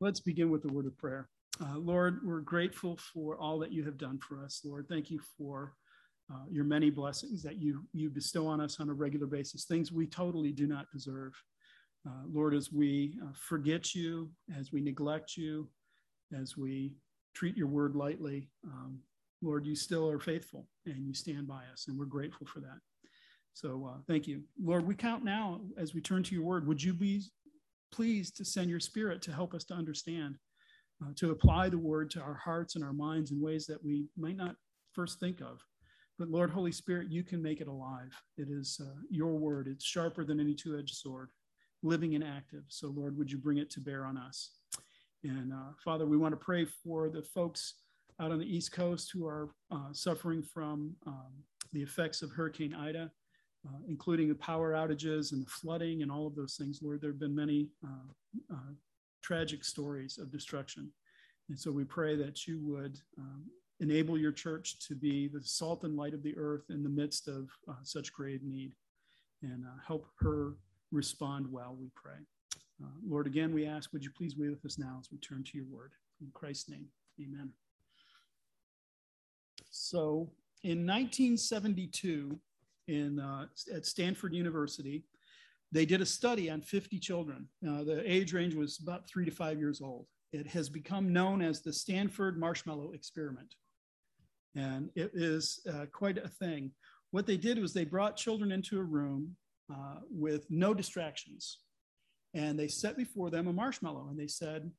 Let's begin with the word of prayer. Uh, Lord, we're grateful for all that you have done for us. Lord, thank you for uh, your many blessings that you, you bestow on us on a regular basis, things we totally do not deserve. Uh, Lord, as we uh, forget you, as we neglect you, as we treat your word lightly, um, Lord, you still are faithful and you stand by us, and we're grateful for that. So uh, thank you. Lord, we count now as we turn to your word. Would you be pleased to send your spirit to help us to understand, uh, to apply the word to our hearts and our minds in ways that we might not first think of. But Lord, Holy Spirit, you can make it alive. It is uh, your word, it's sharper than any two edged sword, living and active. So, Lord, would you bring it to bear on us? And uh, Father, we want to pray for the folks out on the East Coast who are uh, suffering from um, the effects of Hurricane Ida uh, including the power outages and the flooding and all of those things, Lord, there have been many uh, uh, tragic stories of destruction. And so we pray that you would um, enable your church to be the salt and light of the earth in the midst of uh, such grave need and uh, help her respond well, we pray. Uh, Lord, again, we ask, would you please be with us now as we turn to your word? In Christ's name, amen. So in 1972, in, uh, at Stanford University. They did a study on 50 children. Uh, the age range was about three to five years old. It has become known as the Stanford Marshmallow Experiment. And it is uh, quite a thing. What they did was they brought children into a room uh, with no distractions. And they set before them a marshmallow and they said,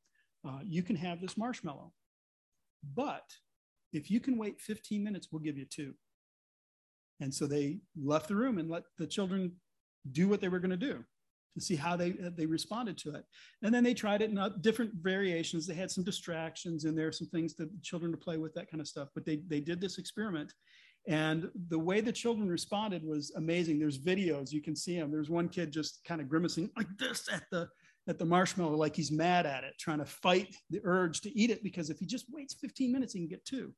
uh, You can have this marshmallow. But if you can wait 15 minutes, we'll give you two. And so they left the room and let the children do what they were going to do to see how they they responded to it. And then they tried it in uh, different variations. They had some distractions in there, some things that children to play with, that kind of stuff. But they they did this experiment, and the way the children responded was amazing. There's videos you can see them. There's one kid just kind of grimacing like this at the at the marshmallow, like he's mad at it, trying to fight the urge to eat it because if he just waits 15 minutes, he can get two.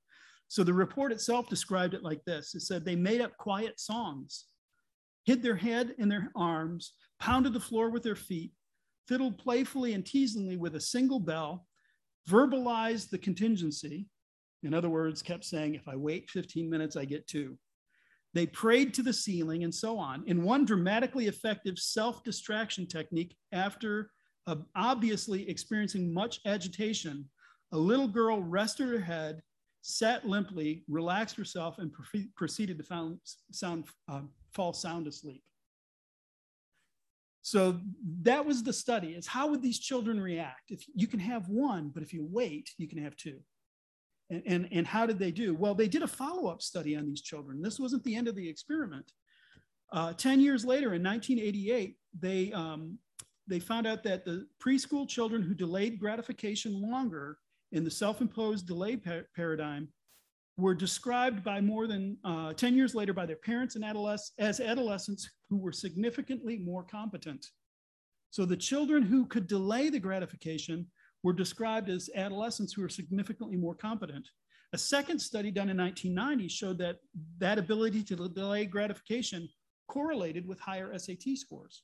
So the report itself described it like this it said they made up quiet songs, hid their head in their arms, pounded the floor with their feet, fiddled playfully and teasingly with a single bell, verbalized the contingency. In other words, kept saying, if I wait 15 minutes, I get two. They prayed to the ceiling and so on. In one dramatically effective self distraction technique, after uh, obviously experiencing much agitation, a little girl rested her head sat limply, relaxed herself, and proceeded to found, sound, uh, fall sound asleep. So that was the study is how would these children react? If you can have one, but if you wait, you can have two. And, and, and how did they do? Well, they did a follow-up study on these children. This wasn't the end of the experiment. Uh, 10 years later, in 1988, they, um, they found out that the preschool children who delayed gratification longer in the self-imposed delay par- paradigm were described by more than uh, 10 years later by their parents and adolescents as adolescents who were significantly more competent. So the children who could delay the gratification were described as adolescents who were significantly more competent. A second study done in 1990 showed that that ability to delay gratification correlated with higher SAT scores.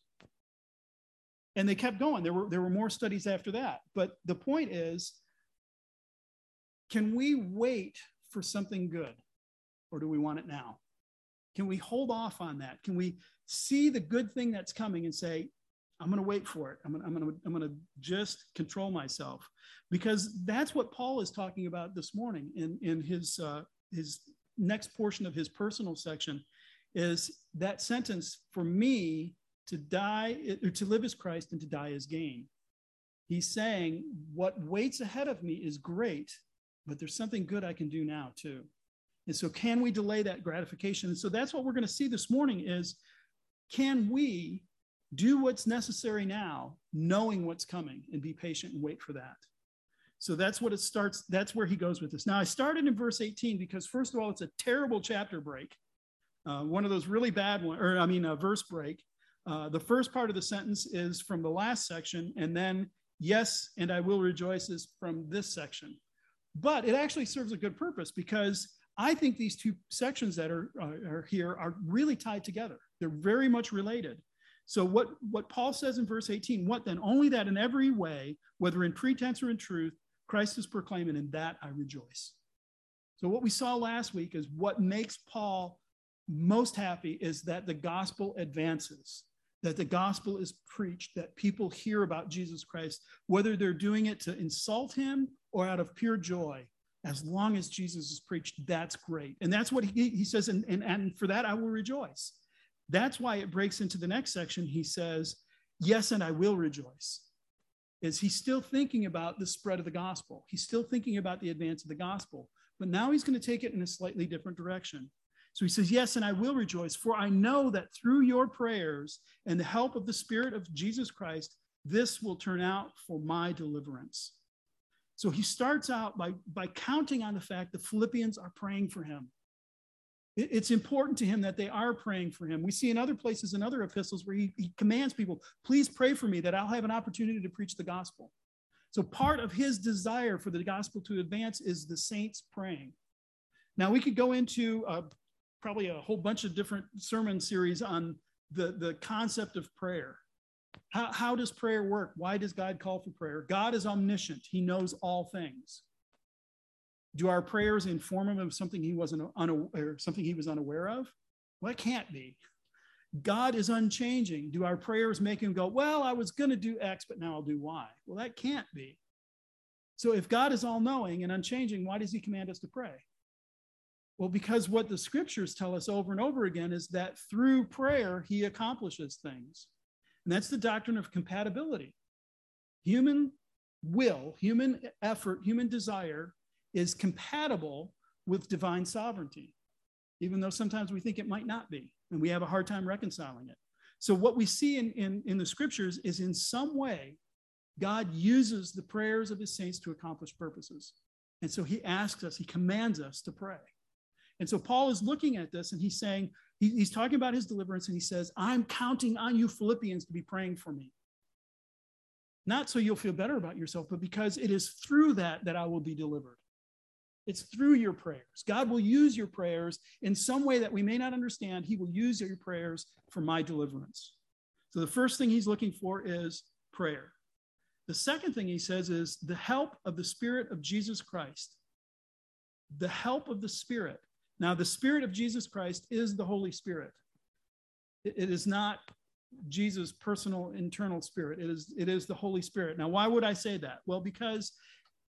And they kept going. There were, there were more studies after that. But the point is, can we wait for something good or do we want it now? Can we hold off on that? Can we see the good thing that's coming and say, I'm going to wait for it. I'm going, to, I'm, going to, I'm going to just control myself because that's what Paul is talking about this morning in, in his, uh, his next portion of his personal section is that sentence for me to die or to live as Christ and to die as gain. He's saying what waits ahead of me is great, but there's something good I can do now too. And so can we delay that gratification? And so that's what we're going to see this morning is can we do what's necessary now, knowing what's coming and be patient and wait for that. So that's what it starts. That's where he goes with this. Now, I started in verse 18 because, first of all, it's a terrible chapter break, uh, one of those really bad ones, or I mean, a verse break. Uh, the first part of the sentence is from the last section, and then, yes, and I will rejoice is from this section. But it actually serves a good purpose because I think these two sections that are, uh, are here are really tied together. They're very much related. So what, what Paul says in verse 18, what then? Only that in every way, whether in pretense or in truth, Christ is proclaimed, and in that I rejoice. So what we saw last week is what makes Paul most happy is that the gospel advances, that the gospel is preached, that people hear about Jesus Christ, whether they're doing it to insult him or out of pure joy. As long as Jesus is preached, that's great. And that's what he, he says, and, and, and for that I will rejoice. That's why it breaks into the next section. He says, Yes, and I will rejoice. Is he's still thinking about the spread of the gospel? He's still thinking about the advance of the gospel, but now he's going to take it in a slightly different direction. So he says, Yes, and I will rejoice, for I know that through your prayers and the help of the Spirit of Jesus Christ, this will turn out for my deliverance. So he starts out by, by counting on the fact that Philippians are praying for him it's important to him that they are praying for him. We see in other places, in other epistles, where he, he commands people, please pray for me that I'll have an opportunity to preach the gospel. So part of his desire for the gospel to advance is the saints praying. Now we could go into uh, probably a whole bunch of different sermon series on the, the concept of prayer. How, how does prayer work? Why does God call for prayer? God is omniscient. He knows all things. Do our prayers inform him of something he wasn't unaware, something he was unaware of? Well, it can't be. God is unchanging. Do our prayers make him go, well, I was going to do X, but now I'll do Y? Well, that can't be. So if God is all knowing and unchanging, why does he command us to pray? Well, because what the scriptures tell us over and over again is that through prayer, he accomplishes things. And that's the doctrine of compatibility. Human will, human effort, human desire is compatible with divine sovereignty, even though sometimes we think it might not be, and we have a hard time reconciling it. So, what we see in, in, in the scriptures is in some way, God uses the prayers of his saints to accomplish purposes. And so he asks us, he commands us to pray. And so Paul is looking at this and he's saying, he, he's talking about his deliverance and he says, I'm counting on you, Philippians, to be praying for me. Not so you'll feel better about yourself, but because it is through that that I will be delivered. It's through your prayers. God will use your prayers in some way that we may not understand. He will use your prayers for my deliverance. So the first thing he's looking for is prayer. The second thing he says is the help of the Spirit of Jesus Christ. The help of the Spirit. Now, the Spirit of Jesus Christ is the Holy Spirit. it is not Jesus' personal internal spirit. It is, it is the Holy Spirit. Now, why would I say that? Well, because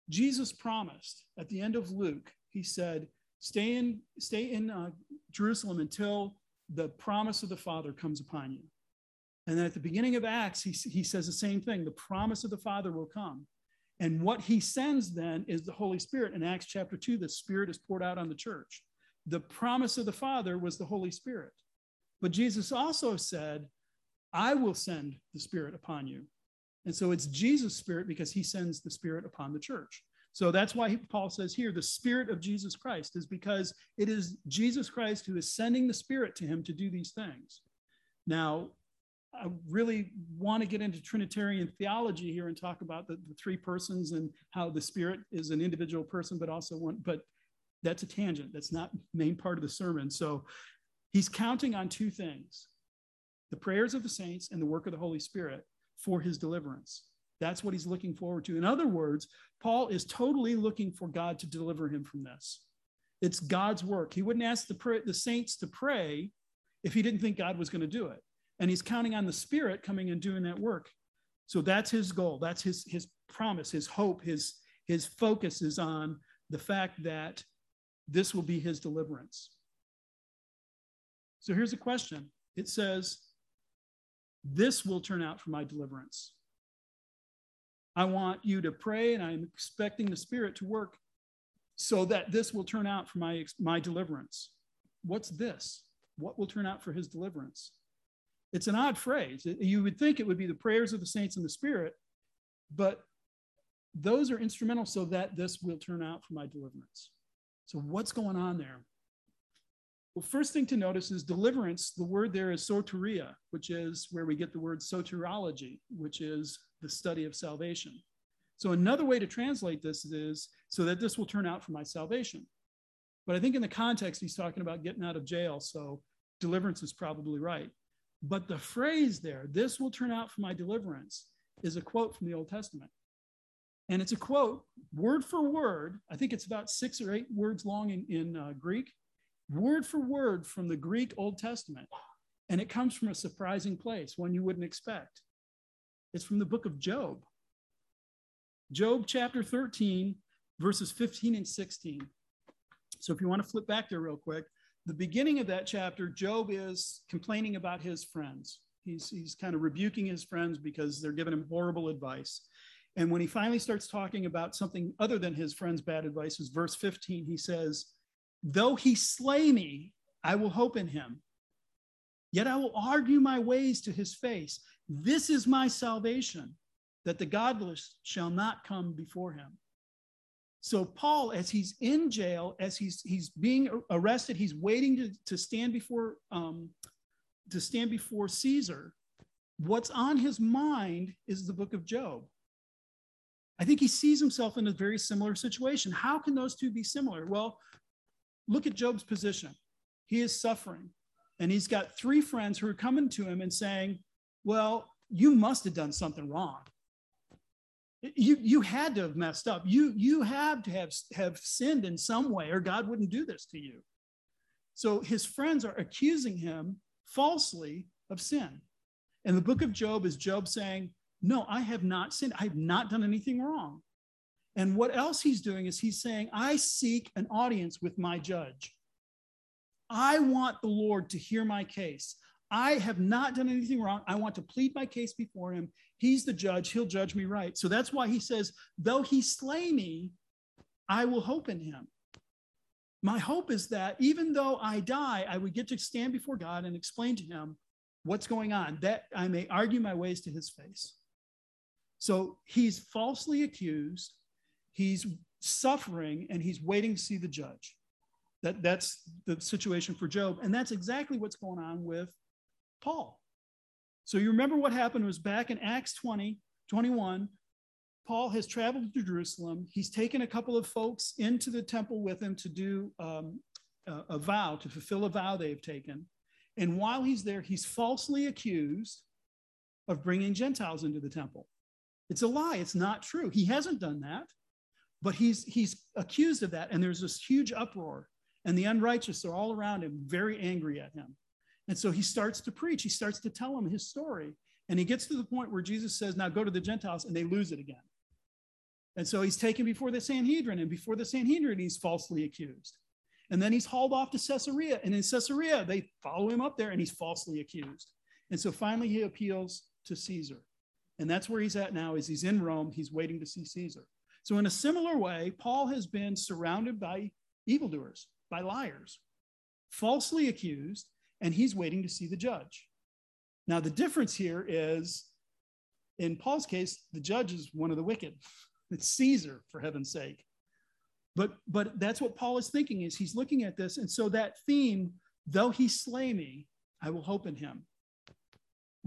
Jesus promised at the end of Luke, he said, stay in, stay in uh, Jerusalem until the promise of the Father comes upon you. And then at the beginning of Acts, he, he says the same thing the promise of the Father will come. And what he sends then is the Holy Spirit. In Acts chapter 2, the Spirit is poured out on the church. The promise of the Father was the Holy Spirit. But Jesus also said, I will send the Spirit upon you. And so it's Jesus' spirit because he sends the spirit upon the church. So that's why Paul says here the spirit of Jesus Christ is because it is Jesus Christ who is sending the spirit to him to do these things. Now, I really want to get into Trinitarian theology here and talk about the, the three persons and how the spirit is an individual person, but also one, but that's a tangent. That's not main part of the sermon. So he's counting on two things the prayers of the saints and the work of the Holy Spirit for his deliverance. That's what he's looking forward to. In other words, Paul is totally looking for God to deliver him from this. It's God's work. He wouldn't ask the, the saints to pray if he didn't think God was going to do it. And he's counting on the Spirit coming and doing that work. So that's his goal. That's his, his promise, his hope, his, his focus is on the fact that this will be his deliverance. So here's a question it says, this will turn out for my deliverance. I want you to pray, and I'm expecting the Spirit to work so that this will turn out for my, my deliverance. What's this? What will turn out for his deliverance? It's an odd phrase. You would think it would be the prayers of the saints and the Spirit, but those are instrumental so that this will turn out for my deliverance. So, what's going on there? Well, first thing to notice is deliverance. The word there is soteria, which is where we get the word soteriology, which is the study of salvation. So another way to translate this is so that this will turn out for my salvation. But I think in the context, he's talking about getting out of jail. So deliverance is probably right. But the phrase there, this will turn out for my deliverance, is a quote from the Old Testament. And it's a quote word for word. I think it's about six or eight words long in, in uh, Greek, word for word from the Greek Old Testament. And it comes from a surprising place, one you wouldn't expect. It's from the book of Job. Job chapter 13, verses 15 and 16. So if you want to flip back there real quick, the beginning of that chapter, Job is complaining about his friends. He's, he's kind of rebuking his friends because they're giving him horrible advice. And when he finally starts talking about something other than his friend's bad advice, is verse 15, he says, Though he slay me, I will hope in him. Yet I will argue my ways to his face. This is my salvation, that the godless shall not come before him. So Paul, as he's in jail, as he's he's being arrested, he's waiting to, to stand before um, to stand before Caesar. What's on his mind is the book of Job. I think he sees himself in a very similar situation. How can those two be similar? Well, look at Job's position. He is suffering, and he's got three friends who are coming to him and saying, Well, you must have done something wrong. You, you had to have messed up. You, you had to have, have sinned in some way, or God wouldn't do this to you. So his friends are accusing him falsely of sin. And the book of Job is Job saying, no, I have not sinned. I have not done anything wrong. And what else he's doing is he's saying, I seek an audience with my judge. I want the Lord to hear my case. I have not done anything wrong. I want to plead my case before him. He's the judge. He'll judge me right. So that's why he says, though he slay me, I will hope in him. My hope is that even though I die, I would get to stand before God and explain to him what's going on, that I may argue my ways to his face. So he's falsely accused, he's suffering, and he's waiting to see the judge. That, that's the situation for Job. And that's exactly what's going on with Paul. So you remember what happened was back in Acts 20, 21, Paul has traveled to Jerusalem. He's taken a couple of folks into the temple with him to do um, a, a vow, to fulfill a vow they've taken. And while he's there, he's falsely accused of bringing Gentiles into the temple. It's a lie. It's not true. He hasn't done that, but he's he's accused of that, and there's this huge uproar, and the unrighteous are all around him, very angry at him. And so he starts to preach. He starts to tell them his story, and he gets to the point where Jesus says, "Now go to the Gentiles," and they lose it again. And so he's taken before the Sanhedrin, and before the Sanhedrin, he's falsely accused. And then he's hauled off to Caesarea, and in Caesarea, they follow him up there, and he's falsely accused. And so finally, he appeals to Caesar. And that's where he's at now is he's in Rome, he's waiting to see Caesar. So in a similar way, Paul has been surrounded by evildoers, by liars, falsely accused, and he's waiting to see the judge. Now the difference here is in Paul's case, the judge is one of the wicked. It's Caesar, for heaven's sake. But but that's what Paul is thinking is he's looking at this. And so that theme, though he slay me, I will hope in him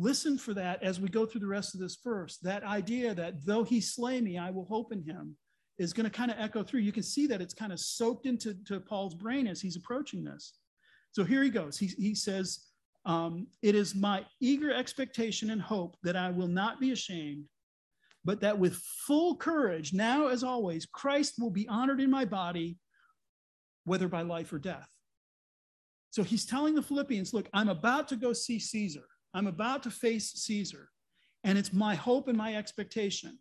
listen for that as we go through the rest of this verse. That idea that though he slay me, I will hope in him is going to kind of echo through. You can see that it's kind of soaked into to Paul's brain as he's approaching this. So here he goes. He, he says, um, It is my eager expectation and hope that I will not be ashamed, but that with full courage, now as always, Christ will be honored in my body, whether by life or death. So he's telling the Philippians, Look, I'm about to go see Caesar. I'm about to face Caesar, and it's my hope and my expectation.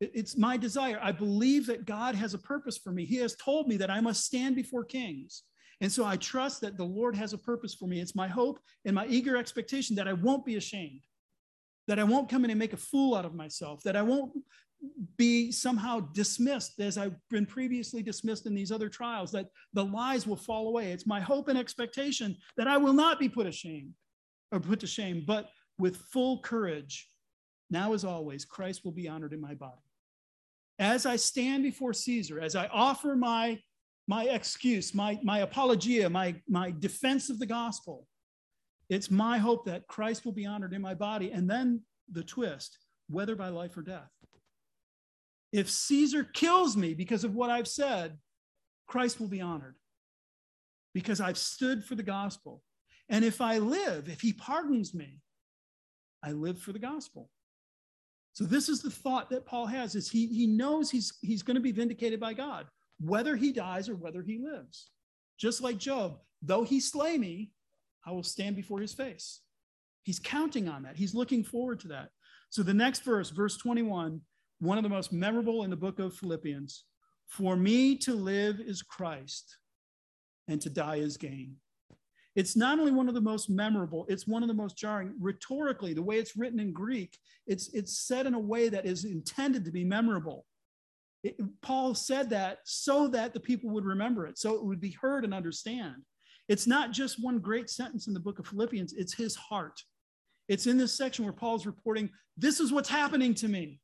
It's my desire. I believe that God has a purpose for me. He has told me that I must stand before kings. And so I trust that the Lord has a purpose for me. It's my hope and my eager expectation that I won't be ashamed, that I won't come in and make a fool out of myself, that I won't be somehow dismissed as I've been previously dismissed in these other trials, that the lies will fall away. It's my hope and expectation that I will not be put ashamed, or put to shame, but with full courage, now as always, Christ will be honored in my body. As I stand before Caesar, as I offer my, my excuse, my, my apologia, my, my defense of the gospel, it's my hope that Christ will be honored in my body. And then the twist, whether by life or death. If Caesar kills me because of what I've said, Christ will be honored because I've stood for the gospel. And if I live, if he pardons me, I live for the gospel. So this is the thought that Paul has is he, he knows he's, he's going to be vindicated by God, whether he dies or whether he lives. Just like Job, though he slay me, I will stand before his face. He's counting on that. He's looking forward to that. So the next verse, verse 21, one of the most memorable in the book of Philippians. For me to live is Christ, and to die is gain. It's not only one of the most memorable, it's one of the most jarring. Rhetorically, the way it's written in Greek, it's, it's said in a way that is intended to be memorable. It, Paul said that so that the people would remember it, so it would be heard and understand. It's not just one great sentence in the book of Philippians, it's his heart. It's in this section where Paul's reporting, This is what's happening to me.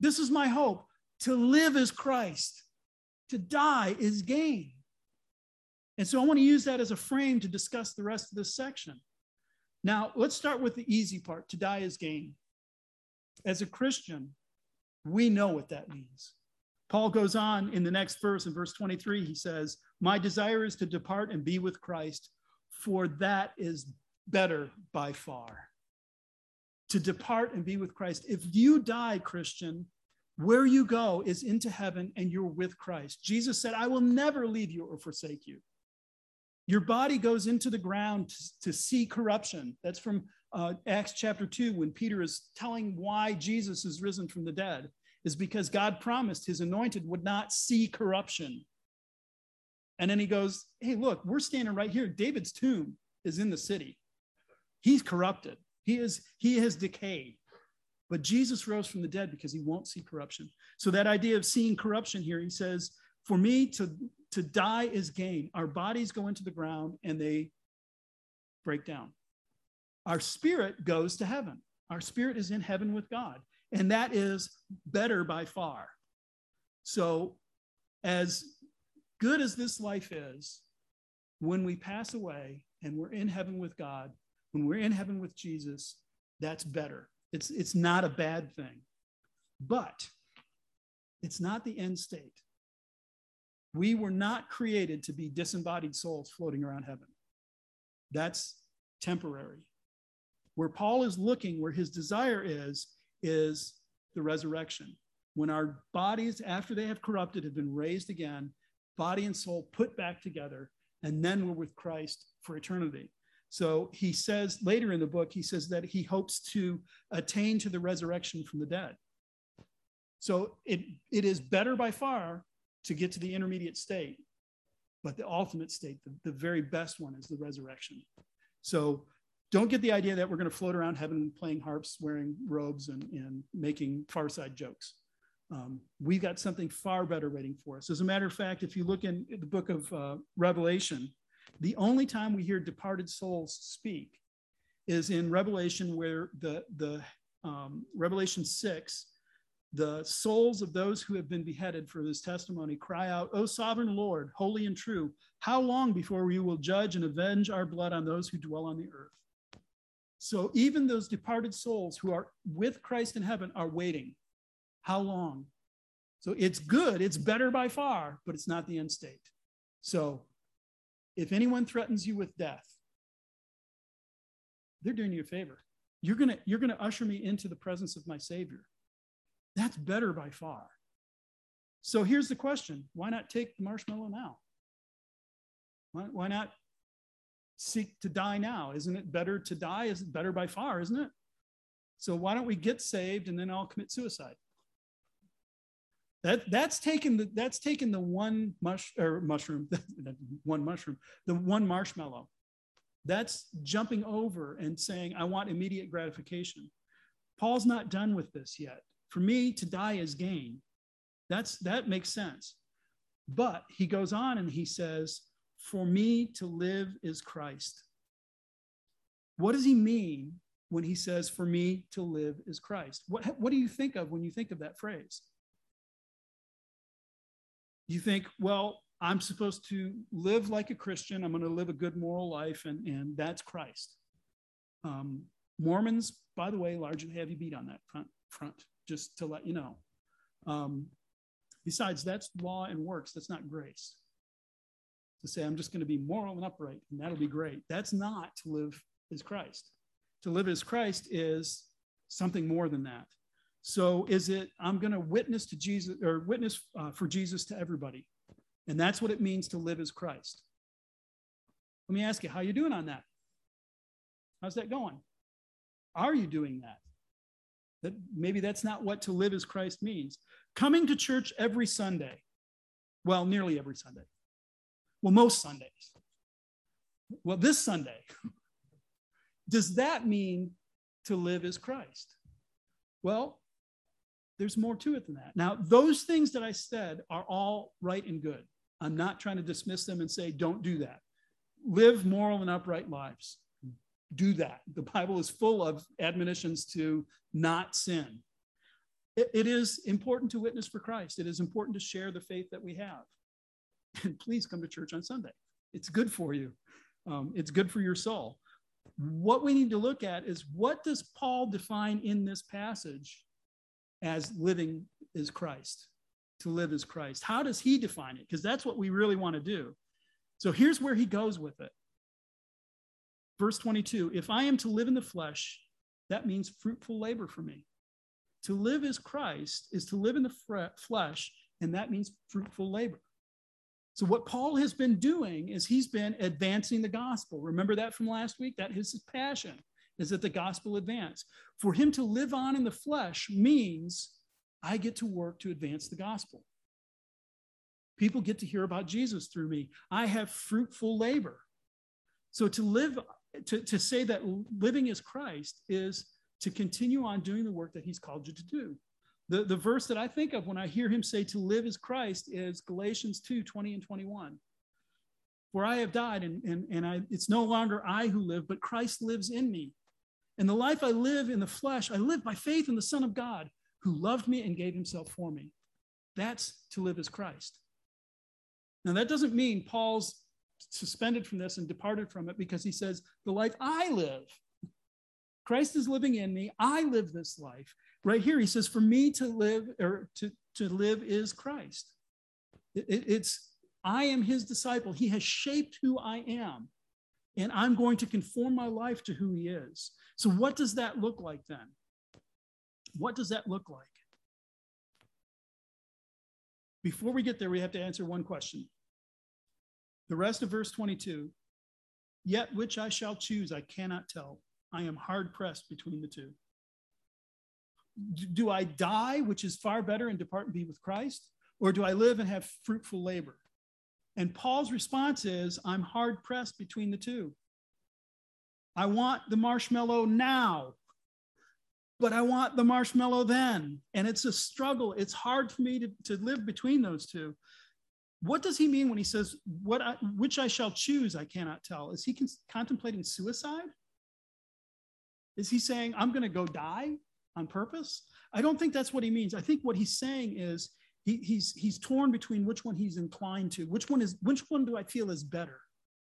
This is my hope. To live is Christ, to die is gain. And so I want to use that as a frame to discuss the rest of this section. Now, let's start with the easy part to die is gain. As a Christian, we know what that means. Paul goes on in the next verse, in verse 23, he says, My desire is to depart and be with Christ, for that is better by far. To depart and be with Christ. If you die, Christian, where you go is into heaven and you're with Christ. Jesus said, I will never leave you or forsake you. Your body goes into the ground to, to see corruption. That's from uh, Acts chapter 2, when Peter is telling why Jesus is risen from the dead, is because God promised his anointed would not see corruption. And then he goes, Hey, look, we're standing right here. David's tomb is in the city. He's corrupted, he is, he has decayed. But Jesus rose from the dead because he won't see corruption. So that idea of seeing corruption here, he says, for me to to die is gain. Our bodies go into the ground and they break down. Our spirit goes to heaven. Our spirit is in heaven with God, and that is better by far. So, as good as this life is, when we pass away and we're in heaven with God, when we're in heaven with Jesus, that's better. It's, it's not a bad thing, but it's not the end state. We were not created to be disembodied souls floating around heaven. That's temporary. Where Paul is looking, where his desire is, is the resurrection. When our bodies, after they have corrupted, have been raised again, body and soul put back together, and then we're with Christ for eternity. So he says later in the book, he says that he hopes to attain to the resurrection from the dead. So it, it is better by far to get to the intermediate state. But the ultimate state, the, the very best one, is the resurrection. So don't get the idea that we're going to float around heaven playing harps, wearing robes, and, and making far side jokes. Um, we've got something far better waiting for us. As a matter of fact, if you look in the book of uh, Revelation, the only time we hear departed souls speak is in Revelation, where the, the um, Revelation 6, the souls of those who have been beheaded for this testimony cry out, O sovereign Lord, holy and true, how long before you will judge and avenge our blood on those who dwell on the earth? So even those departed souls who are with Christ in heaven are waiting. How long? So it's good, it's better by far, but it's not the end state. So if anyone threatens you with death, they're doing you a favor. You're gonna, you're gonna usher me into the presence of my Savior. That's better by far. So here's the question why not take the marshmallow now? Why, why not seek to die now? Isn't it better to die? Is it better by far, isn't it? So why don't we get saved and then I'll commit suicide? That, that's taken the that's taken the one mush or mushroom, one mushroom, the one marshmallow. That's jumping over and saying, I want immediate gratification. Paul's not done with this yet. For me, to die is gain. That's that makes sense. But he goes on and he says, For me to live is Christ. What does he mean when he says, For me to live is Christ? What, what do you think of when you think of that phrase? You think, well, I'm supposed to live like a Christian. I'm going to live a good moral life, and, and that's Christ. Um, Mormons, by the way, largely heavy beat on that front. front just to let you know. Um, besides, that's law and works, that's not grace. to say, I'm just going to be moral and upright, and that'll be great. That's not to live as Christ. To live as Christ is something more than that. So, is it, I'm going to witness to Jesus or witness uh, for Jesus to everybody? And that's what it means to live as Christ. Let me ask you, how you doing on that? How's that going? Are you doing that? That maybe that's not what to live as Christ means. Coming to church every Sunday. Well, nearly every Sunday. Well, most Sundays. Well, this Sunday. Does that mean to live as Christ? Well, there's more to it than that. Now, those things that I said are all right and good. I'm not trying to dismiss them and say, don't do that. Live moral and upright lives. Do that. The Bible is full of admonitions to not sin. it, it is important to witness for Christ. It is important to share the faith that we have. And please come to church on Sunday. It's good for you. Um, it's good for your soul. What we need to look at is what does Paul define in this passage as living as Christ? to live as Christ. How does he define it? Because that's what we really want to do. So here's where he goes with it. Verse 22 If I am to live in the flesh, that means fruitful labor for me. To live as Christ is to live in the flesh, and that means fruitful labor. So, what Paul has been doing is he's been advancing the gospel. Remember that from last week? That is his passion, is that the gospel advance. For him to live on in the flesh means I get to work to advance the gospel. People get to hear about Jesus through me. I have fruitful labor. So to live, to, to say that living as Christ is to continue on doing the work that he's called you to do. The, the verse that I think of when I hear him say to live as Christ is Galatians 2 20 and 21. For I have died, and, and, and I, it's no longer I who live, but Christ lives in me. And the life I live in the flesh, I live by faith in the Son of God who loved me and gave himself for me. That's to live as Christ. Now, that doesn't mean Paul's suspended from this and departed from it because he says, The life I live, Christ is living in me. I live this life. Right here, he says, For me to live or to, to live is Christ. It, it, it's, I am his disciple. He has shaped who I am, and I'm going to conform my life to who he is. So, what does that look like then? What does that look like? Before we get there, we have to answer one question. The rest of verse 22 Yet which I shall choose, I cannot tell. I am hard pressed between the two. Do I die, which is far better, and depart and be with Christ? Or do I live and have fruitful labor? And Paul's response is I'm hard pressed between the two. I want the marshmallow now but I want the marshmallow then. And it's a struggle. It's hard for me to, to live between those two. What does he mean when he says, "What I, which I shall choose, I cannot tell"? Is he con- contemplating suicide? Is he saying, "I'm going to go die on purpose"? I don't think that's what he means. I think what he's saying is he, he's he's torn between which one he's inclined to. Which one is which one do I feel is better?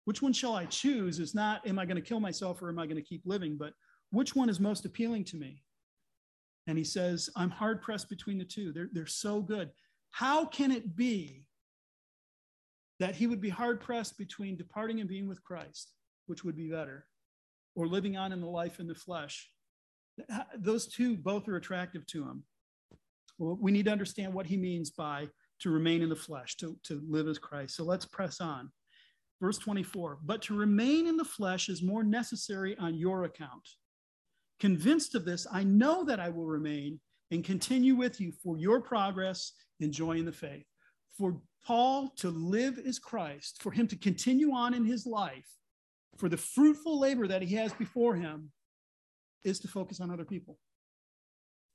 Which one shall I choose? Is not, am I going to kill myself or am I going to keep living? But which one is most appealing to me? And he says, I'm hard pressed between the two. They're, they're so good. How can it be that he would be hard pressed between departing and being with Christ, which would be better, or living on in the life in the flesh? Those two both are attractive to him. Well, we need to understand what he means by to remain in the flesh, to, to live as Christ. So let's press on. Verse 24, but to remain in the flesh is more necessary on your account. Convinced of this, I know that I will remain and continue with you for your progress in joy in the faith. For Paul to live is Christ, for him to continue on in his life, for the fruitful labor that he has before him, is to focus on other people.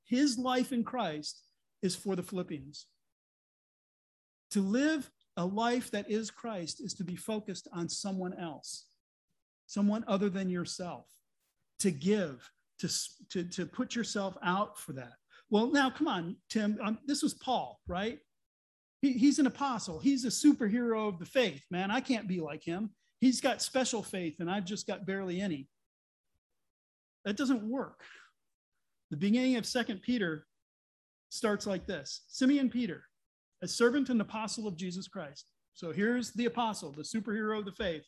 His life in Christ is for the Philippians. To live a life that is Christ is to be focused on someone else, someone other than yourself, to give, to, to, to put yourself out for that. Well, now, come on, Tim. Um, this was Paul, right? He, he's an apostle. He's a superhero of the faith, man. I can't be like him. He's got special faith, and I've just got barely any. That doesn't work. The beginning of Second Peter starts like this Simeon Peter, a servant and apostle of Jesus Christ, So here's the apostle, the superhero of the faith.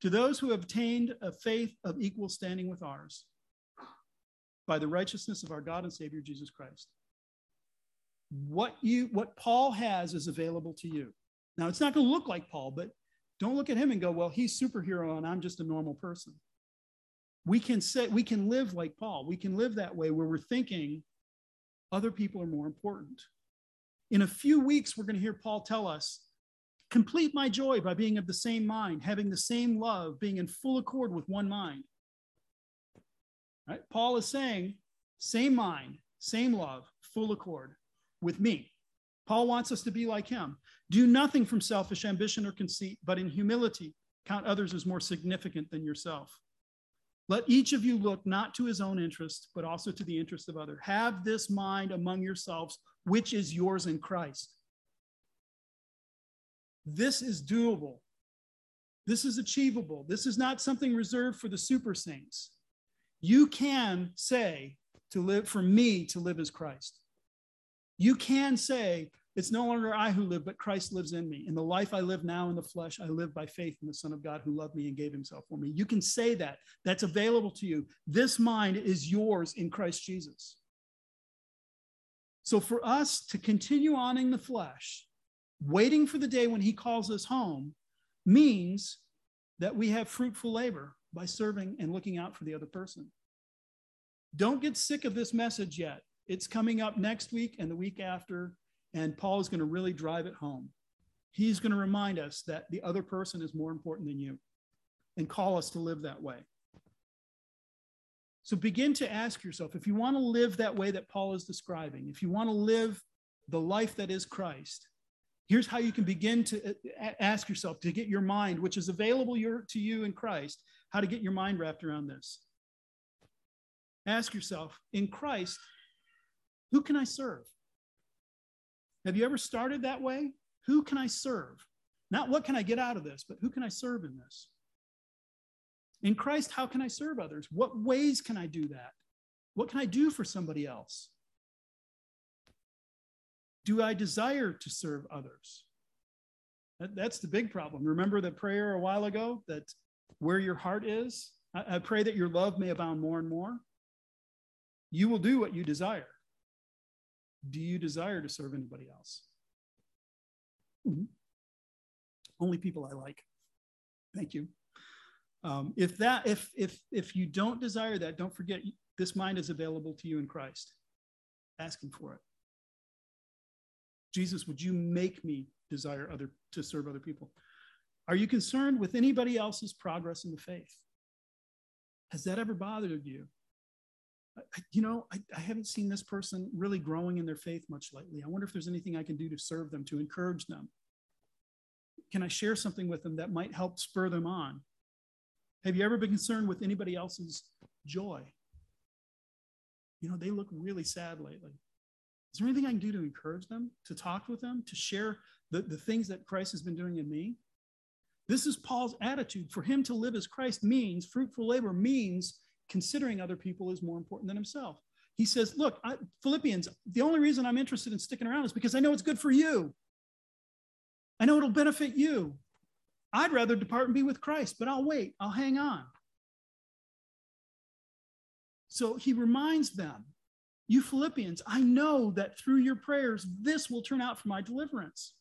To those who have obtained a faith of equal standing with ours by the righteousness of our God and Savior Jesus Christ. What you what Paul has is available to you. Now it's not going to look like Paul, but don't look at him and go, well, he's superhero and I'm just a normal person. We can say we can live like Paul. We can live that way where we're thinking other people are more important. In a few weeks, we're going to hear Paul tell us complete my joy by being of the same mind, having the same love, being in full accord with one mind. Right? Paul is saying, same mind, same love, full accord with me. Paul wants us to be like him. Do nothing from selfish ambition or conceit, but in humility count others as more significant than yourself. Let each of you look not to his own interest, but also to the interest of others. Have this mind among yourselves, which is yours in Christ. This is doable. This is achievable. This is not something reserved for the super saints. You can say to live for me to live as Christ. You can say, it's no longer I who live, but Christ lives in me. In the life I live now in the flesh, I live by faith in the Son of God who loved me and gave himself for me. You can say that. That's available to you. This mind is yours in Christ Jesus. So for us to continue on in the flesh, waiting for the day when he calls us home, means that we have fruitful labor by serving and looking out for the other person. Don't get sick of this message yet. It's coming up next week and the week after and Paul is going to really drive it home. He's going to remind us that the other person is more important than you and call us to live that way. So begin to ask yourself if you want to live that way that Paul is describing, if you want to live the life that is Christ, here's how you can begin to uh, ask yourself to get your mind, which is available to you in Christ, how to get your mind wrapped around this. Ask yourself, in Christ, who can I serve? Have you ever started that way? Who can I serve? Not what can I get out of this, but who can I serve in this? In Christ, how can I serve others? What ways can I do that? What can I do for somebody else? Do I desire to serve others? That, that's the big problem. Remember the prayer a while ago that where your heart is? I pray that your love may abound more and more. You will do what you desire do you desire to serve anybody else? Mm-hmm. Only people I like. Thank you. Um, if that, if if if you don't desire that, don't forget this mind is available to you in Christ. Ask Him for it. Jesus, would you make me desire other to serve other people? Are you concerned with anybody else's progress in the faith? Has that ever bothered you? You know, I, I, haven't seen this person really growing in their faith much lately. I wonder if there's anything I can do to serve them, to encourage them. Can I share something with them that might help spur them on? Have you ever been concerned with anybody else's joy? You know, they look really sad lately. Is there anything I can do to encourage them, to talk with them, to share the, the things that Christ has been doing in me? This is Paul's attitude. For him to live as Christ means fruitful labor, means considering other people is more important than himself. He says, Look, I, Philippians, the only reason I'm interested in sticking around is because I know it's good for you. I know it'll benefit you. I'd rather depart and be with Christ, but I'll wait, I'll hang on. So he reminds them, You Philippians, I know that through your prayers, this will turn out for my deliverance.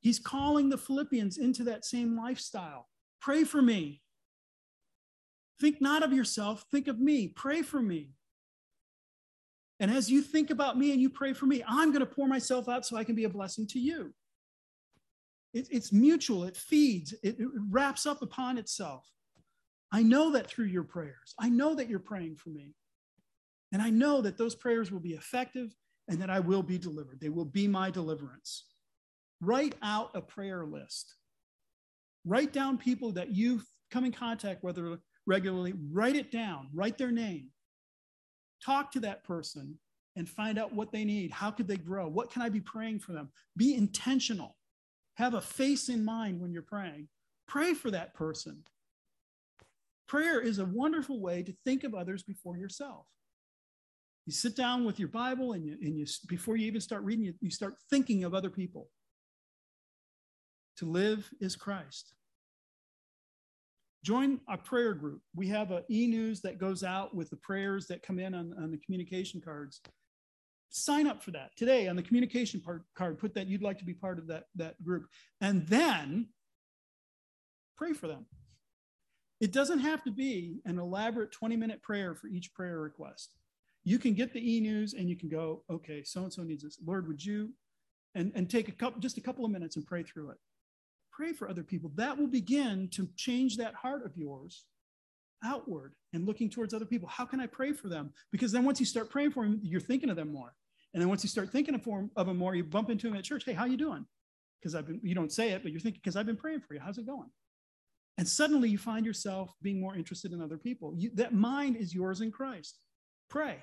He's calling the Philippians into that same lifestyle. Pray for me. Think not of yourself, think of me. Pray for me. And as you think about me and you pray for me, I'm going to pour myself out so I can be a blessing to you. It, it's mutual, it feeds, it, it wraps up upon itself. I know that through your prayers. I know that you're praying for me. And I know that those prayers will be effective and that I will be delivered. They will be my deliverance. Write out a prayer list. Write down people that you come in contact, whether regularly, write it down, write their name, talk to that person and find out what they need. How could they grow? What can I be praying for them? Be intentional. Have a face in mind when you're praying. Pray for that person. Prayer is a wonderful way to think of others before yourself. You sit down with your Bible and you, and you before you even start reading, you, you start thinking of other people. To live is Christ. Join our prayer group. We have an e news that goes out with the prayers that come in on, on the communication cards. Sign up for that today on the communication part, card. Put that you'd like to be part of that, that group. And then pray for them. It doesn't have to be an elaborate 20 minute prayer for each prayer request. You can get the e news and you can go, okay, so and so needs this. Lord, would you? And, and take a couple, just a couple of minutes and pray through it. Pray for other people. That will begin to change that heart of yours outward and looking towards other people. How can I pray for them? Because then once you start praying for them, you're thinking of them more. And then once you start thinking of them more, you bump into them at church. Hey, how you doing? Because I've been, you don't say it, but you're thinking, because I've been praying for you. How's it going? And suddenly you find yourself being more interested in other people. You, that mind is yours in Christ. Pray.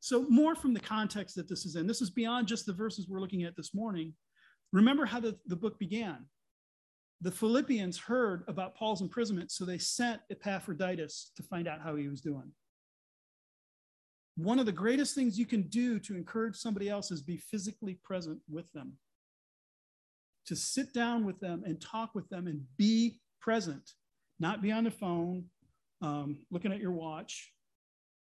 So, more from the context that this is in. This is beyond just the verses we're looking at this morning. Remember how the, the book began. The Philippians heard about Paul's imprisonment, so they sent Epaphroditus to find out how he was doing. One of the greatest things you can do to encourage somebody else is be physically present with them to sit down with them and talk with them and be present, not be on the phone, um, looking at your watch,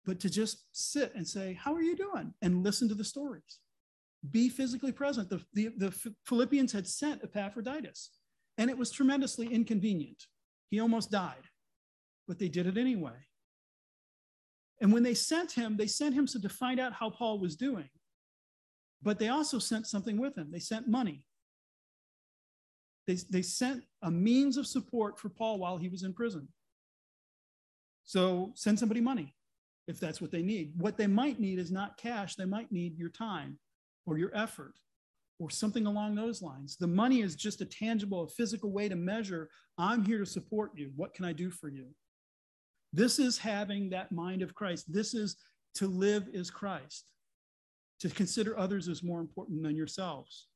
but to just sit and say, How are you doing? and listen to the stories. Be physically present. The, the, the Philippians had sent Epaphroditus, and it was tremendously inconvenient. He almost died, but they did it anyway. And when they sent him, they sent him so to find out how Paul was doing. But they also sent something with him. They sent money. They, they sent a means of support for Paul while he was in prison. So send somebody money if that's what they need. What they might need is not cash, they might need your time or your effort or something along those lines. The money is just a tangible, a physical way to measure I'm here to support you. What can I do for you? This is having that mind of Christ. This is to live as Christ, to consider others as more important than yourselves.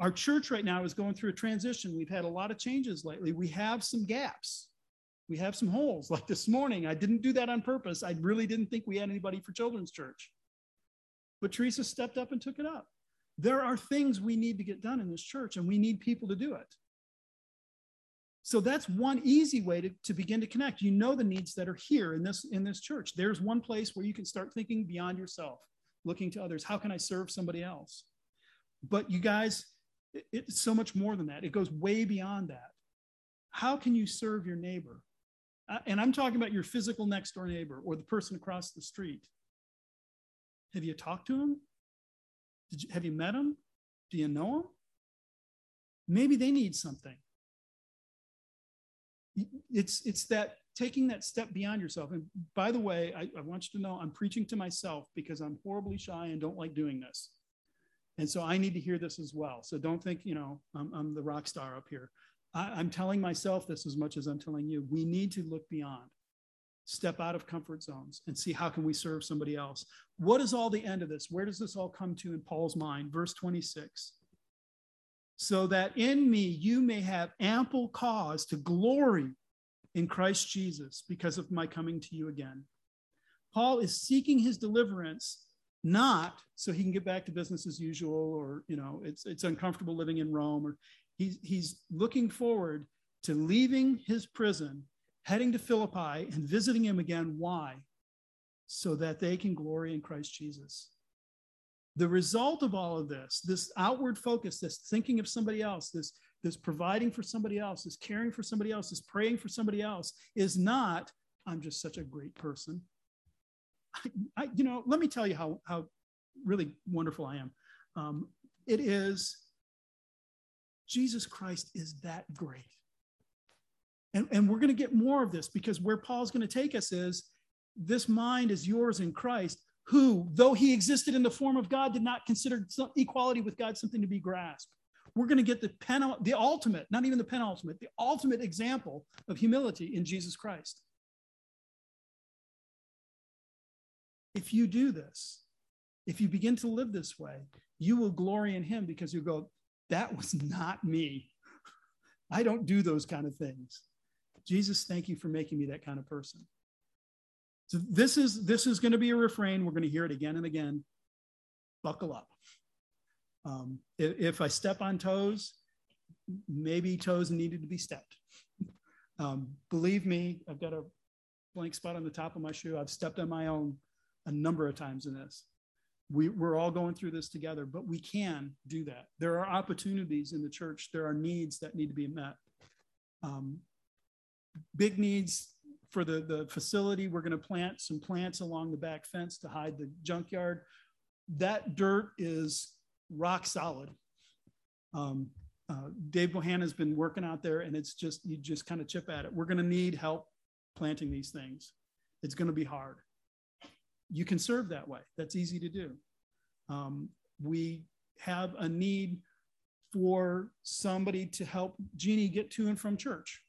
Our church right now is going through a transition. We've had a lot of changes lately. We have some gaps. We have some holes. Like this morning, I didn't do that on purpose. I really didn't think we had anybody for children's church. But Teresa stepped up and took it up. There are things we need to get done in this church, and we need people to do it. So that's one easy way to, to begin to connect. You know the needs that are here in this in this church. There's one place where you can start thinking beyond yourself, looking to others. How can I serve somebody else? But you guys, it's so much more than that. It goes way beyond that. How can you serve your neighbor? Uh, and I'm talking about your physical next door neighbor or the person across the street. Have you talked to him? You, have you met him? Do you know him? Maybe they need something. It's, it's that taking that step beyond yourself. And by the way, I, I want you to know I'm preaching to myself because I'm horribly shy and don't like doing this. And so I need to hear this as well. So don't think, you know, I'm, I'm the rock star up here. I, I'm telling myself this as much as I'm telling you. We need to look beyond, step out of comfort zones and see how can we serve somebody else. What is all the end of this? Where does this all come to in Paul's mind? Verse 26. So that in me you may have ample cause to glory in Christ Jesus because of my coming to you again. Paul is seeking his deliverance not so he can get back to business as usual or you know it's it's uncomfortable living in rome or he's he's looking forward to leaving his prison heading to philippi and visiting him again why so that they can glory in christ jesus the result of all of this this outward focus this thinking of somebody else this this providing for somebody else this caring for somebody else this praying for somebody else is not i'm just such a great person I, I, you know, let me tell you how, how really wonderful I am. Um, it is Jesus Christ is that great. And, and we're going to get more of this because where Paul's going to take us is this mind is yours in Christ, who, though he existed in the form of God, did not consider equality with God something to be grasped. We're going to get the pen, the ultimate, not even the penultimate, the ultimate example of humility in Jesus Christ. if you do this, if you begin to live this way, you will glory in him because you go, that was not me. I don't do those kind of things. Jesus, thank you for making me that kind of person. So this is this is going to be a refrain. We're going to hear it again and again. Buckle up. Um, if, if I step on toes, maybe toes needed to be stepped. Um, believe me, I've got a blank spot on the top of my shoe. I've stepped on my own a number of times in this. We, we're all going through this together, but we can do that. There are opportunities in the church, there are needs that need to be met. Um, big needs for the, the facility. We're going to plant some plants along the back fence to hide the junkyard. That dirt is rock solid. Um, uh, Dave Bohanna has been working out there and it's just, you just kind of chip at it. We're going to need help planting these things. It's going to be hard. You can serve that way. That's easy to do. Um, we have a need for somebody to help Jeannie get to and from church.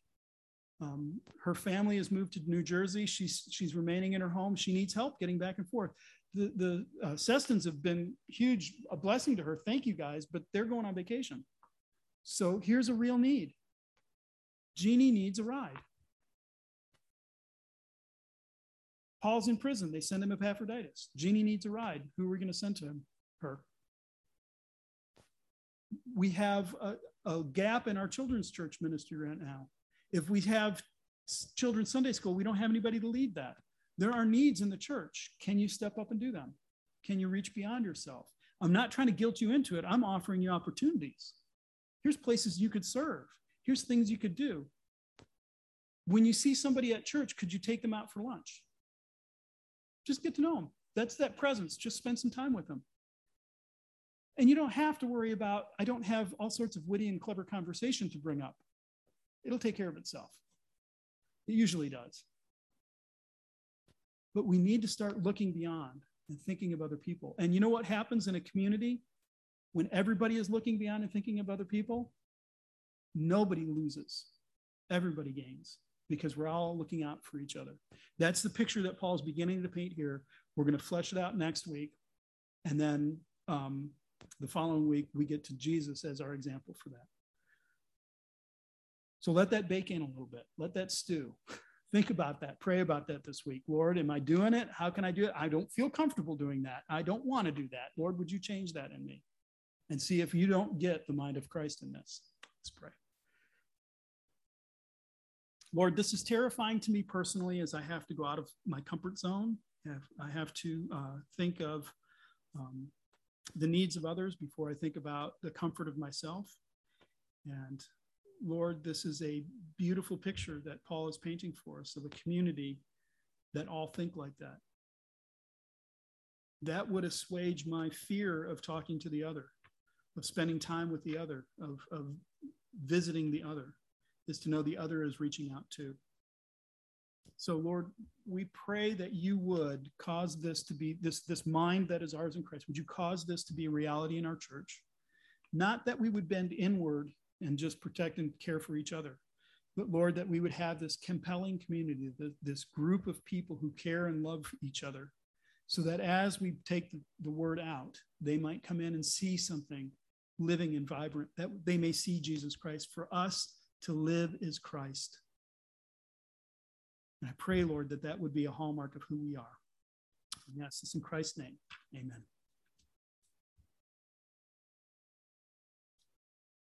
Um, her family has moved to New Jersey. She's she's remaining in her home. She needs help getting back and forth. The the uh, Sestons have been huge, a blessing to her. Thank you guys, but they're going on vacation. So here's a real need. Jeannie needs a ride. Paul's in prison. They send him Epaphroditus. Jeannie needs a ride. Who are we going to send to him? Her. We have a, a gap in our children's church ministry right now. If we have children's Sunday school, we don't have anybody to lead that. There are needs in the church. Can you step up and do them? Can you reach beyond yourself? I'm not trying to guilt you into it. I'm offering you opportunities. Here's places you could serve. Here's things you could do. When you see somebody at church, could you take them out for lunch? Just get to know them. That's that presence. Just spend some time with them. And you don't have to worry about, I don't have all sorts of witty and clever conversation to bring up it'll take care of itself. It usually does. But we need to start looking beyond and thinking of other people. And you know what happens in a community when everybody is looking beyond and thinking of other people? Nobody loses, everybody gains because we're all looking out for each other. That's the picture that Paul's beginning to paint here. We're going to flesh it out next week. And then um, the following week, we get to Jesus as our example for that. So let that bake in a little bit. Let that stew. Think about that. Pray about that this week. Lord, am I doing it? How can I do it? I don't feel comfortable doing that. I don't want to do that. Lord, would you change that in me? And see if you don't get the mind of Christ in this. Let's pray. Lord, this is terrifying to me personally as I have to go out of my comfort zone. I have to uh, think of um, the needs of others before I think about the comfort of myself. And Lord, this is a beautiful picture that Paul is painting for us of a community that all think like that. That would assuage my fear of talking to the other, of spending time with the other, of, of visiting the other, is to know the other is reaching out too. So, Lord, we pray that you would cause this to be this, this mind that is ours in Christ. Would you cause this to be a reality in our church? Not that we would bend inward and just protect and care for each other. But Lord, that we would have this compelling community, this group of people who care and love each other, so that as we take the, word out, they might come in and see something living and vibrant, that they may see Jesus Christ. For us to live is Christ. And I pray, Lord, that that would be a hallmark of who we are. And yes, it's in Christ's name. Amen.